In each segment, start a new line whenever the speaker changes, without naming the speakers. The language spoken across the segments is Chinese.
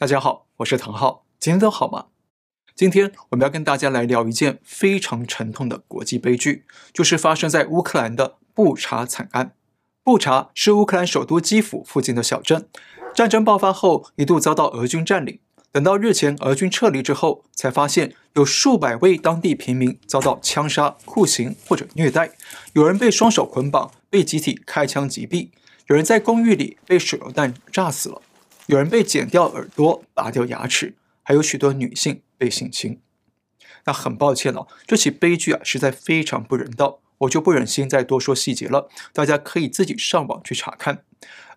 大家好，我是唐浩，今天都好吗？今天我们要跟大家来聊一件非常沉痛的国际悲剧，就是发生在乌克兰的布查惨案。布查是乌克兰首都基辅附近的小镇，战争爆发后一度遭到俄军占领。等到日前俄军撤离之后，才发现有数百位当地平民遭到枪杀、酷刑或者虐待，有人被双手捆绑，被集体开枪击毙，有人在公寓里被手榴弹炸死了。有人被剪掉耳朵、拔掉牙齿，还有许多女性被性侵。那很抱歉哦，这起悲剧啊实在非常不人道，我就不忍心再多说细节了，大家可以自己上网去查看。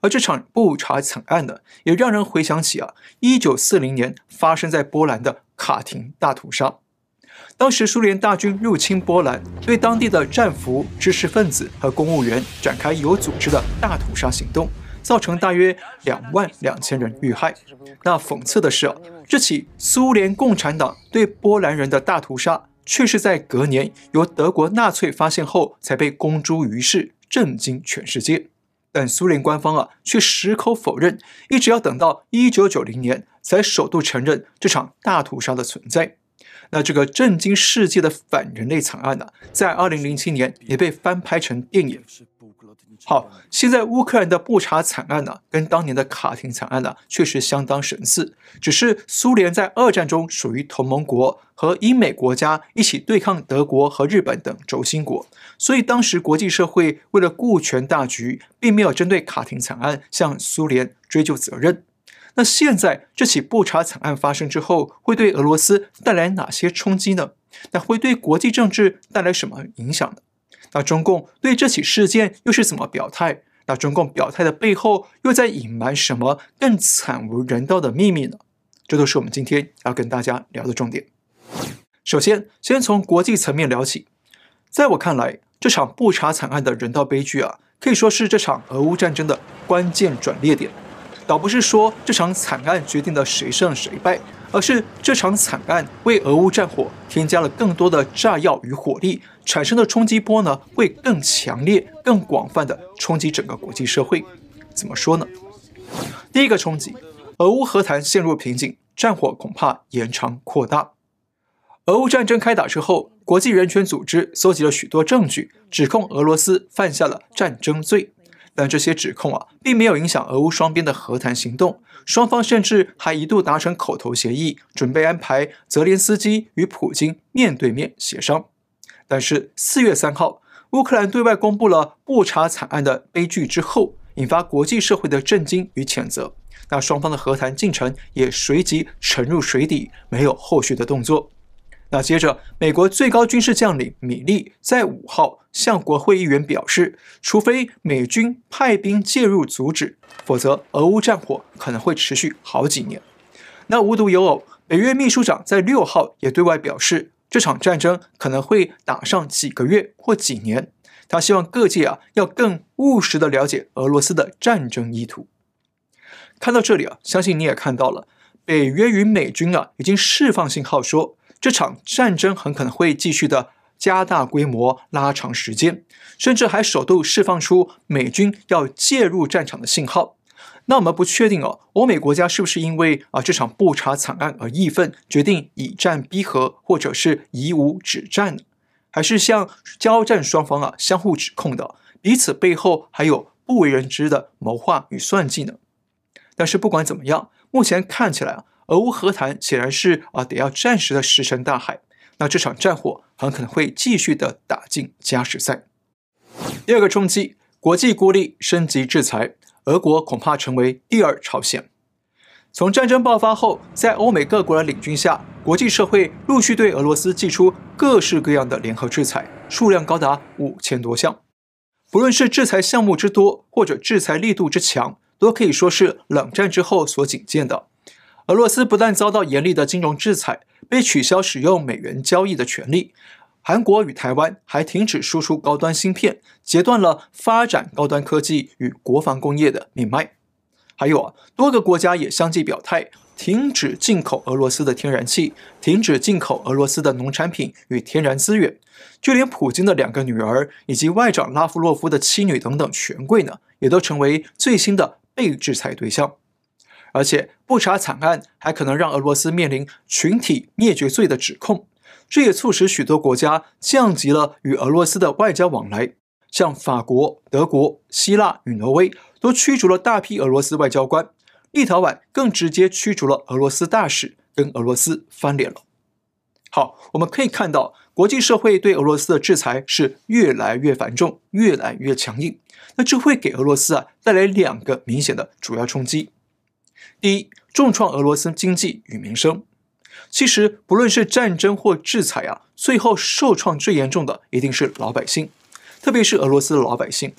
而这场不查惨案呢，也让人回想起啊，一九四零年发生在波兰的卡廷大屠杀。当时苏联大军入侵波兰，对当地的战俘、知识分子和公务员展开有组织的大屠杀行动。造成大约两万两千人遇害。那讽刺的是，这起苏联共产党对波兰人的大屠杀，却是在隔年由德国纳粹发现后才被公诸于世，震惊全世界。但苏联官方啊，却矢口否认，一直要等到一九九零年才首度承认这场大屠杀的存在。那这个震惊世界的反人类惨案呢、在二零零七年也被翻拍成电影。好，现在乌克兰的布查惨案呢，跟当年的卡廷惨案呢，确实相当神似。只是苏联在二战中属于同盟国和英美国家一起对抗德国和日本等轴心国，所以当时国际社会为了顾全大局，并没有针对卡廷惨案向苏联追究责任。那现在这起布查惨案发生之后，会对俄罗斯带来哪些冲击呢？那会对国际政治带来什么影响呢？那中共对这起事件又是怎么表态？那中共表态的背后又在隐瞒什么更惨无人道的秘密呢？这都是我们今天要跟大家聊的重点。首先，先从国际层面聊起。在我看来，这场布查惨案的人道悲剧啊，可以说是这场俄乌战争的关键转捩点。倒不是说这场惨案决定了谁胜谁败。而是这场惨案为俄乌战火添加了更多的炸药与火力，产生的冲击波呢，会更强烈、更广泛的冲击整个国际社会。怎么说呢？第一个冲击，俄乌和谈陷入瓶颈，战火恐怕延长扩大。俄乌战争开打之后，国际人权组织搜集了许多证据，指控俄罗斯犯下了战争罪。但这些指控啊，并没有影响俄乌双边的和谈行动。双方甚至还一度达成口头协议，准备安排泽连斯基与普京面对面协商。但是四月三号，乌克兰对外公布了布查惨案的悲剧之后，引发国际社会的震惊与谴责。那双方的和谈进程也随即沉入水底，没有后续的动作。那接着，美国最高军事将领米利在五号向国会议员表示，除非美军派兵介入阻止，否则俄乌战火可能会持续好几年。那无独有偶，北约秘书长在六号也对外表示，这场战争可能会打上几个月或几年。他希望各界啊要更务实的了解俄罗斯的战争意图。看到这里啊，相信你也看到了，北约与美军啊已经释放信号说。这场战争很可能会继续的加大规模、拉长时间，甚至还首度释放出美军要介入战场的信号。那我们不确定哦，欧美国家是不是因为啊这场布查惨案而义愤，决定以战逼和，或者是以武止战呢？还是像交战双方啊相互指控的，彼此背后还有不为人知的谋划与算计呢？但是不管怎么样，目前看起来啊。俄乌和谈显然是啊，得要暂时的石沉大海。那这场战火很可能会继续的打进加时赛。第二个冲击，国际孤立升级制裁，俄国恐怕成为第二朝鲜。从战争爆发后，在欧美各国的领军下，国际社会陆续对俄罗斯祭出各式各样的联合制裁，数量高达五千多项。不论是制裁项目之多，或者制裁力度之强，都可以说是冷战之后所仅见的。俄罗斯不但遭到严厉的金融制裁，被取消使用美元交易的权利；韩国与台湾还停止输出高端芯片，截断了发展高端科技与国防工业的命脉。还有啊，多个国家也相继表态，停止进口俄罗斯的天然气，停止进口俄罗斯的农产品与天然资源。就连普京的两个女儿以及外长拉夫洛夫的妻女等等权贵呢，也都成为最新的被制裁对象。而且不查惨案还可能让俄罗斯面临群体灭绝罪的指控，这也促使许多国家降级了与俄罗斯的外交往来，像法国、德国、希腊与挪威都驱逐了大批俄罗斯外交官，立陶宛更直接驱逐了俄罗斯大使，跟俄罗斯翻脸了。好，我们可以看到，国际社会对俄罗斯的制裁是越来越繁重，越来越强硬。那这会给俄罗斯啊带来两个明显的主要冲击。第一，重创俄罗斯经济与民生。其实，不论是战争或制裁啊，最后受创最严重的一定是老百姓，特别是俄罗斯的老百姓。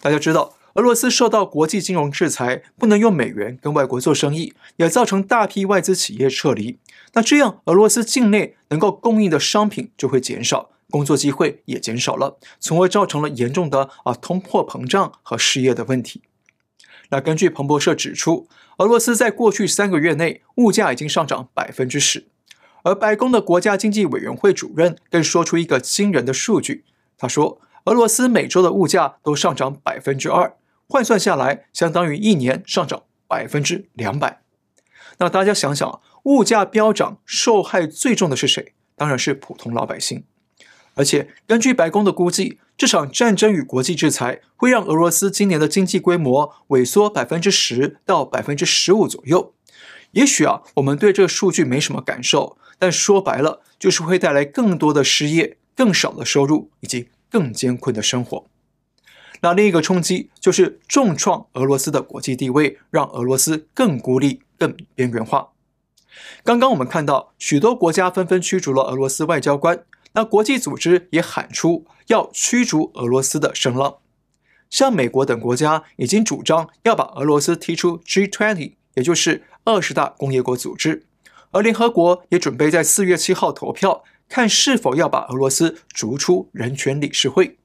大家知道，俄罗斯受到国际金融制裁，不能用美元跟外国做生意，也造成大批外资企业撤离。那这样，俄罗斯境内能够供应的商品就会减少，工作机会也减少了，从而造成了严重的啊通货膨胀和失业的问题。那根据彭博社指出，俄罗斯在过去三个月内物价已经上涨百分之十，而白宫的国家经济委员会主任更说出一个惊人的数据，他说，俄罗斯每周的物价都上涨百分之二，换算下来相当于一年上涨百分之两百。那大家想想。物价飙涨，受害最重的是谁？当然是普通老百姓。而且根据白宫的估计，这场战争与国际制裁会让俄罗斯今年的经济规模萎缩百分之十到百分之十五左右。也许啊，我们对这个数据没什么感受，但说白了，就是会带来更多的失业、更少的收入以及更艰困的生活。那另一个冲击就是重创俄罗斯的国际地位，让俄罗斯更孤立、更边缘化。刚刚我们看到许多国家纷纷驱逐了俄罗斯外交官，那国际组织也喊出要驱逐俄罗斯的声浪。像美国等国家已经主张要把俄罗斯踢出 G20，也就是二十大工业国组织，而联合国也准备在四月七号投票，看是否要把俄罗斯逐出人权理事会。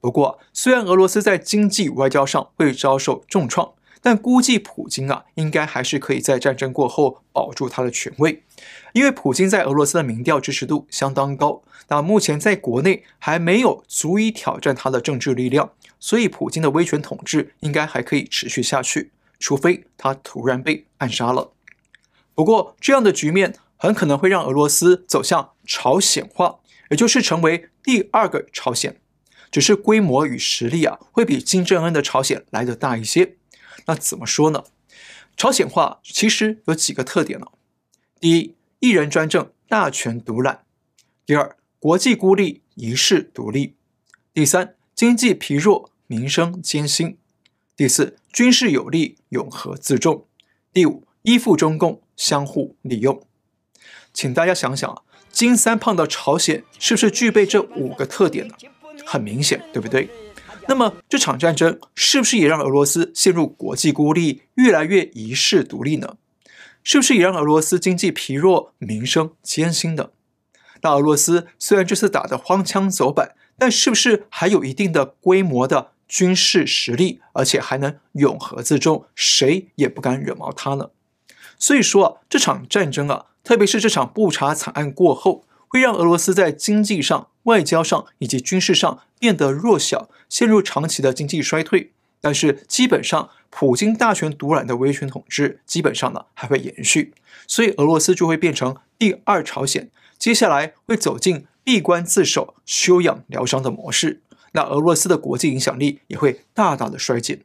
不过，虽然俄罗斯在经济外交上会遭受重创，但估计普京啊，应该还是可以在战争过后保住他的权位，因为普京在俄罗斯的民调支持度相当高，那目前在国内还没有足以挑战他的政治力量，所以普京的威权统治应该还可以持续下去，除非他突然被暗杀了。不过，这样的局面很可能会让俄罗斯走向朝鲜化，也就是成为第二个朝鲜，只是规模与实力啊，会比金正恩的朝鲜来的大一些。那怎么说呢？朝鲜化其实有几个特点呢？第一，一人专政，大权独揽；第二，国际孤立，一世独立；第三，经济疲弱，民生艰辛；第四，军事有力，永和自重；第五，依附中共，相互利用。请大家想想啊，金三胖的朝鲜是不是具备这五个特点呢？很明显，对不对？那么这场战争是不是也让俄罗斯陷入国际孤立，越来越遗世独立呢？是不是也让俄罗斯经济疲弱，民生艰辛呢？那俄罗斯虽然这次打得荒腔走板，但是不是还有一定的规模的军事实力，而且还能永和自重，谁也不敢惹毛他呢？所以说啊，这场战争啊，特别是这场布查惨案过后，会让俄罗斯在经济上。外交上以及军事上变得弱小，陷入长期的经济衰退。但是基本上，普京大权独揽的威权统治基本上呢还会延续，所以俄罗斯就会变成第二朝鲜，接下来会走进闭关自守、休养疗伤的模式。那俄罗斯的国际影响力也会大大的衰减。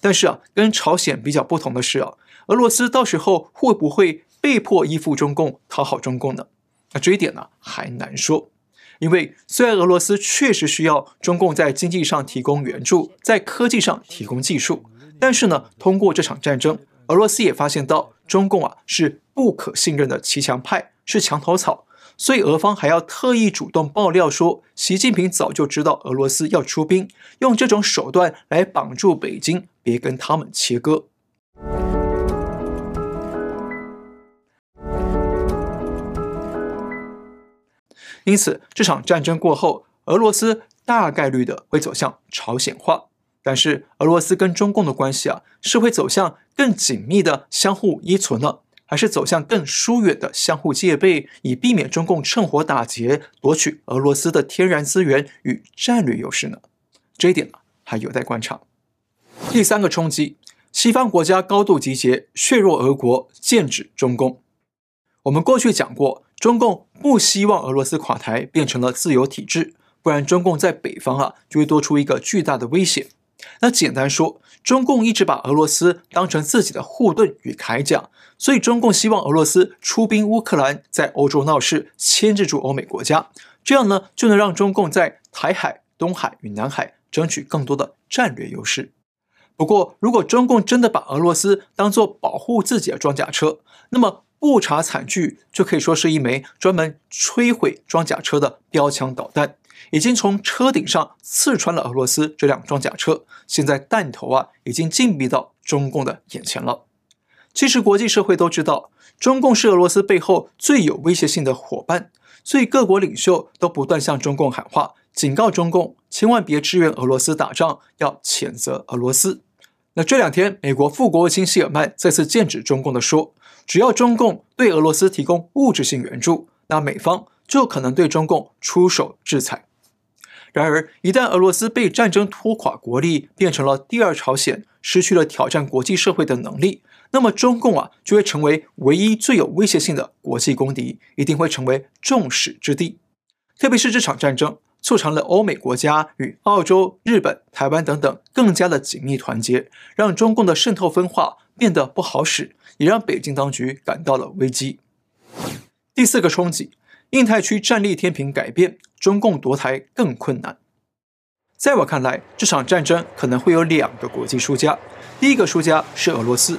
但是啊，跟朝鲜比较不同的是啊，俄罗斯到时候会不会被迫依附中共、讨好中共呢？那这一点呢还难说。因为虽然俄罗斯确实需要中共在经济上提供援助，在科技上提供技术，但是呢，通过这场战争，俄罗斯也发现到中共啊是不可信任的骑墙派，是墙头草，所以俄方还要特意主动爆料说，习近平早就知道俄罗斯要出兵，用这种手段来绑住北京，别跟他们切割。因此，这场战争过后，俄罗斯大概率的会走向朝鲜化。但是，俄罗斯跟中共的关系啊，是会走向更紧密的相互依存呢，还是走向更疏远的相互戒备，以避免中共趁火打劫，夺取俄罗斯的天然资源与战略优势呢？这一点呢，还有待观察。第三个冲击，西方国家高度集结，削弱俄国，剑指中共。我们过去讲过，中共不希望俄罗斯垮台，变成了自由体制，不然中共在北方啊就会多出一个巨大的威胁。那简单说，中共一直把俄罗斯当成自己的护盾与铠甲，所以中共希望俄罗斯出兵乌克兰，在欧洲闹事，牵制住欧美国家，这样呢就能让中共在台海、东海与南海争取更多的战略优势。不过，如果中共真的把俄罗斯当作保护自己的装甲车，那么布查惨剧就可以说是一枚专门摧毁装甲车的标枪导弹，已经从车顶上刺穿了俄罗斯这辆装甲车。现在弹头啊，已经进逼到中共的眼前了。其实国际社会都知道，中共是俄罗斯背后最有威胁性的伙伴，所以各国领袖都不断向中共喊话，警告中共千万别支援俄罗斯打仗，要谴责俄罗斯。那这两天，美国副国务卿谢尔曼再次剑指中共的说，只要中共对俄罗斯提供物质性援助，那美方就可能对中共出手制裁。然而，一旦俄罗斯被战争拖垮国力，变成了第二朝鲜，失去了挑战国际社会的能力，那么中共啊就会成为唯一最有威胁性的国际公敌，一定会成为众矢之的。特别是这场战争。促成了欧美国家与澳洲、日本、台湾等等更加的紧密团结，让中共的渗透分化变得不好使，也让北京当局感到了危机。第四个冲击，印太区战力天平改变，中共夺台更困难。在我看来，这场战争可能会有两个国际输家，第一个输家是俄罗斯，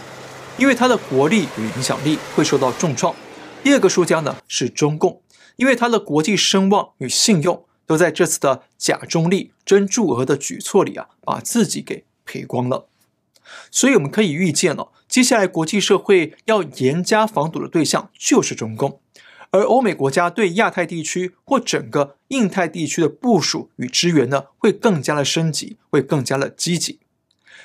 因为它的国力与影响力会受到重创；第二个输家呢是中共，因为它的国际声望与信用。都在这次的假中立、真驻俄的举措里啊，把自己给赔光了。所以我们可以预见了，接下来国际社会要严加防堵的对象就是中共，而欧美国家对亚太地区或整个印太地区的部署与支援呢，会更加的升级，会更加的积极。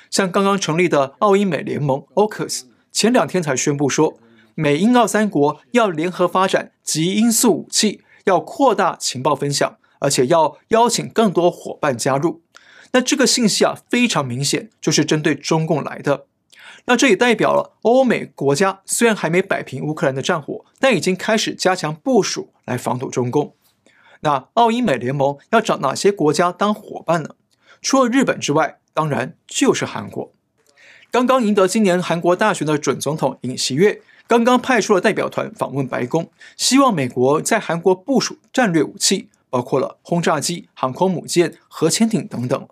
像刚刚成立的澳英美联盟 （AUKUS） 前两天才宣布说，美英澳三国要联合发展极音速武器，要扩大情报分享。而且要邀请更多伙伴加入，那这个信息啊非常明显，就是针对中共来的。那这也代表了欧美国家虽然还没摆平乌克兰的战火，但已经开始加强部署来防堵中共。那澳英美联盟要找哪些国家当伙伴呢？除了日本之外，当然就是韩国。刚刚赢得今年韩国大选的准总统尹锡悦，刚刚派出了代表团访问白宫，希望美国在韩国部署战略武器。包括了轰炸机、航空母舰、核潜艇等等。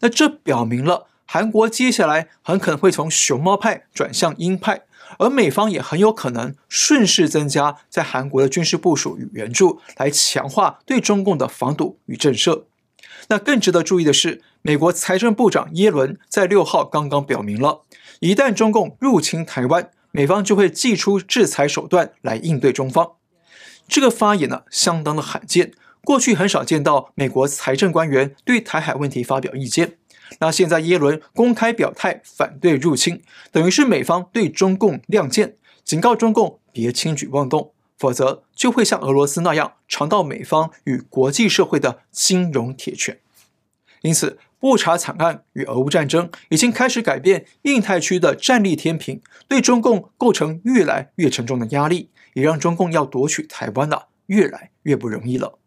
那这表明了韩国接下来很可能会从熊猫派转向鹰派，而美方也很有可能顺势增加在韩国的军事部署与援助，来强化对中共的防堵与震慑。那更值得注意的是，美国财政部长耶伦在六号刚刚表明了，一旦中共入侵台湾，美方就会祭出制裁手段来应对中方。这个发言呢，相当的罕见。过去很少见到美国财政官员对台海问题发表意见，那现在耶伦公开表态反对入侵，等于是美方对中共亮剑，警告中共别轻举妄动，否则就会像俄罗斯那样尝到美方与国际社会的金融铁拳。因此，布查惨案与俄乌战争已经开始改变印太区的战力天平，对中共构成越来越沉重的压力，也让中共要夺取台湾了越来越不容易了。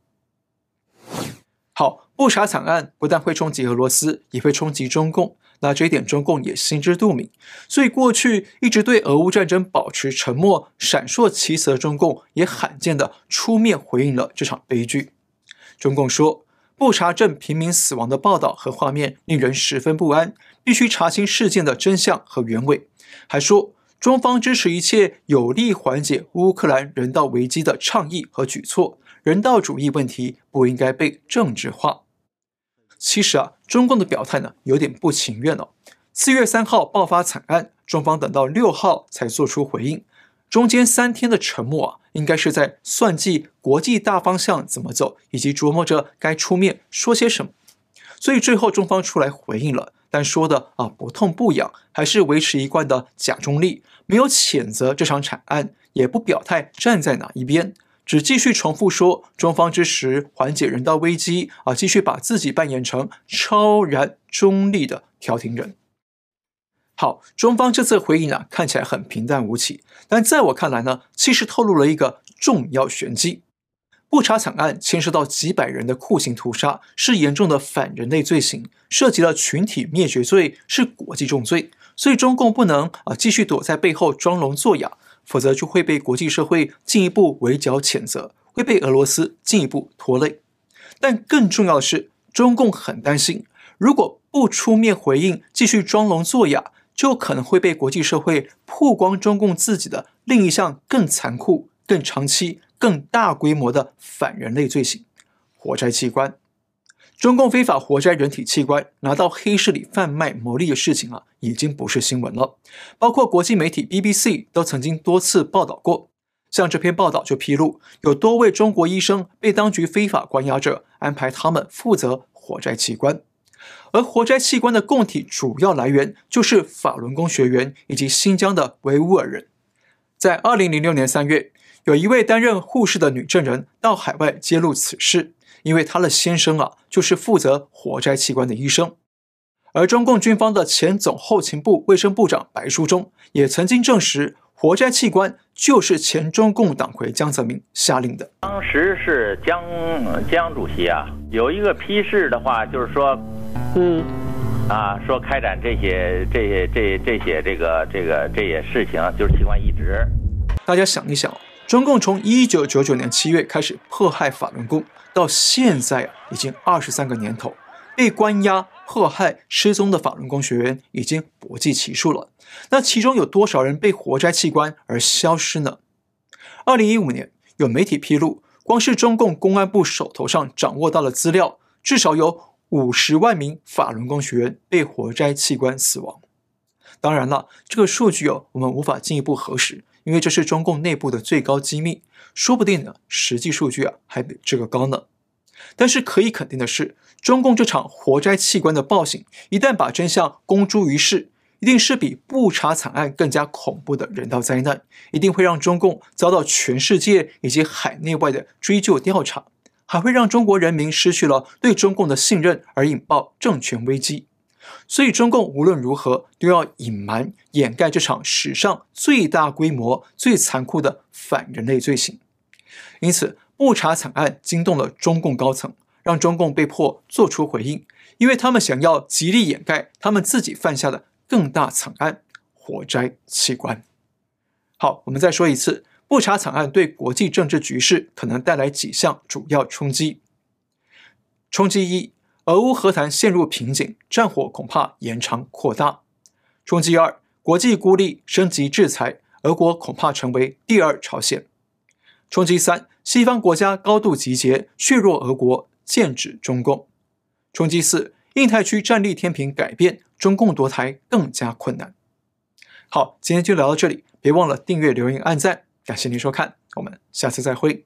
好，布查惨案不但会冲击俄罗斯，也会冲击中共。那这一点中共也心知肚明，所以过去一直对俄乌战争保持沉默、闪烁其词的中共，也罕见的出面回应了这场悲剧。中共说，布查镇平民死亡的报道和画面令人十分不安，必须查清事件的真相和原委。还说，中方支持一切有利缓解乌克兰人道危机的倡议和举措。人道主义问题不应该被政治化。其实啊，中共的表态呢有点不情愿了。四月三号爆发惨案，中方等到六号才做出回应，中间三天的沉默啊，应该是在算计国际大方向怎么走，以及琢磨着该出面说些什么。所以最后中方出来回应了，但说的啊不痛不痒，还是维持一贯的假中立，没有谴责这场惨案，也不表态站在哪一边。只继续重复说中方支持缓解人道危机啊，继续把自己扮演成超然中立的调停人。好，中方这次回应啊，看起来很平淡无奇，但在我看来呢，其实透露了一个重要玄机。布查惨案牵涉到几百人的酷刑屠杀，是严重的反人类罪行，涉及了群体灭绝罪，是国际重罪。所以中共不能啊继续躲在背后装聋作哑，否则就会被国际社会进一步围剿谴责，会被俄罗斯进一步拖累。但更重要的是，中共很担心，如果不出面回应，继续装聋作哑，就可能会被国际社会曝光中共自己的另一项更残酷、更长期。更大规模的反人类罪行，活摘器官。中共非法活摘人体器官，拿到黑市里贩卖牟利的事情啊，已经不是新闻了。包括国际媒体 BBC 都曾经多次报道过。像这篇报道就披露，有多位中国医生被当局非法关押着，安排他们负责活摘器官。而活摘器官的供体主要来源就是法轮功学员以及新疆的维吾尔人。在二零零六年三月。有一位担任护士的女证人到海外揭露此事，因为他的先生啊就是负责活摘器官的医生。而中共军方的前总后勤部卫生部长白书忠也曾经证实，活摘器官就是前中共党魁江泽民下令的。
当时是江江主席啊，有一个批示的话，就是说，嗯，啊，说开展这些这些这这些这个这个这些事情，就是器官移植。
大家想一想。中共从一九九九年七月开始迫害法轮功，到现在啊，已经二十三个年头，被关押、迫害、失踪的法轮功学员已经不计其数了。那其中有多少人被活摘器官而消失呢？二零一五年，有媒体披露，光是中共公安部手头上掌握到的资料，至少有五十万名法轮功学员被活摘器官死亡。当然了，这个数据哦，我们无法进一步核实。因为这是中共内部的最高机密，说不定呢，实际数据啊还比这个高呢。但是可以肯定的是，中共这场活摘器官的暴行，一旦把真相公诸于世，一定是比不查惨案更加恐怖的人道灾难，一定会让中共遭到全世界以及海内外的追究调查，还会让中国人民失去了对中共的信任，而引爆政权危机。所以，中共无论如何都要隐瞒、掩盖这场史上最大规模、最残酷的反人类罪行。因此，布查惨案惊动了中共高层，让中共被迫做出回应，因为他们想要极力掩盖他们自己犯下的更大惨案——火灾器官。好，我们再说一次，布查惨案对国际政治局势可能带来几项主要冲击。冲击一。俄乌和谈陷入瓶颈，战火恐怕延长扩大。冲击二，国际孤立升级制裁，俄国恐怕成为第二朝鲜。冲击三，西方国家高度集结，削弱俄国，剑指中共。冲击四，印太区战力天平改变，中共夺台更加困难。好，今天就聊到这里，别忘了订阅、留言、按赞，感谢您收看，我们下次再会。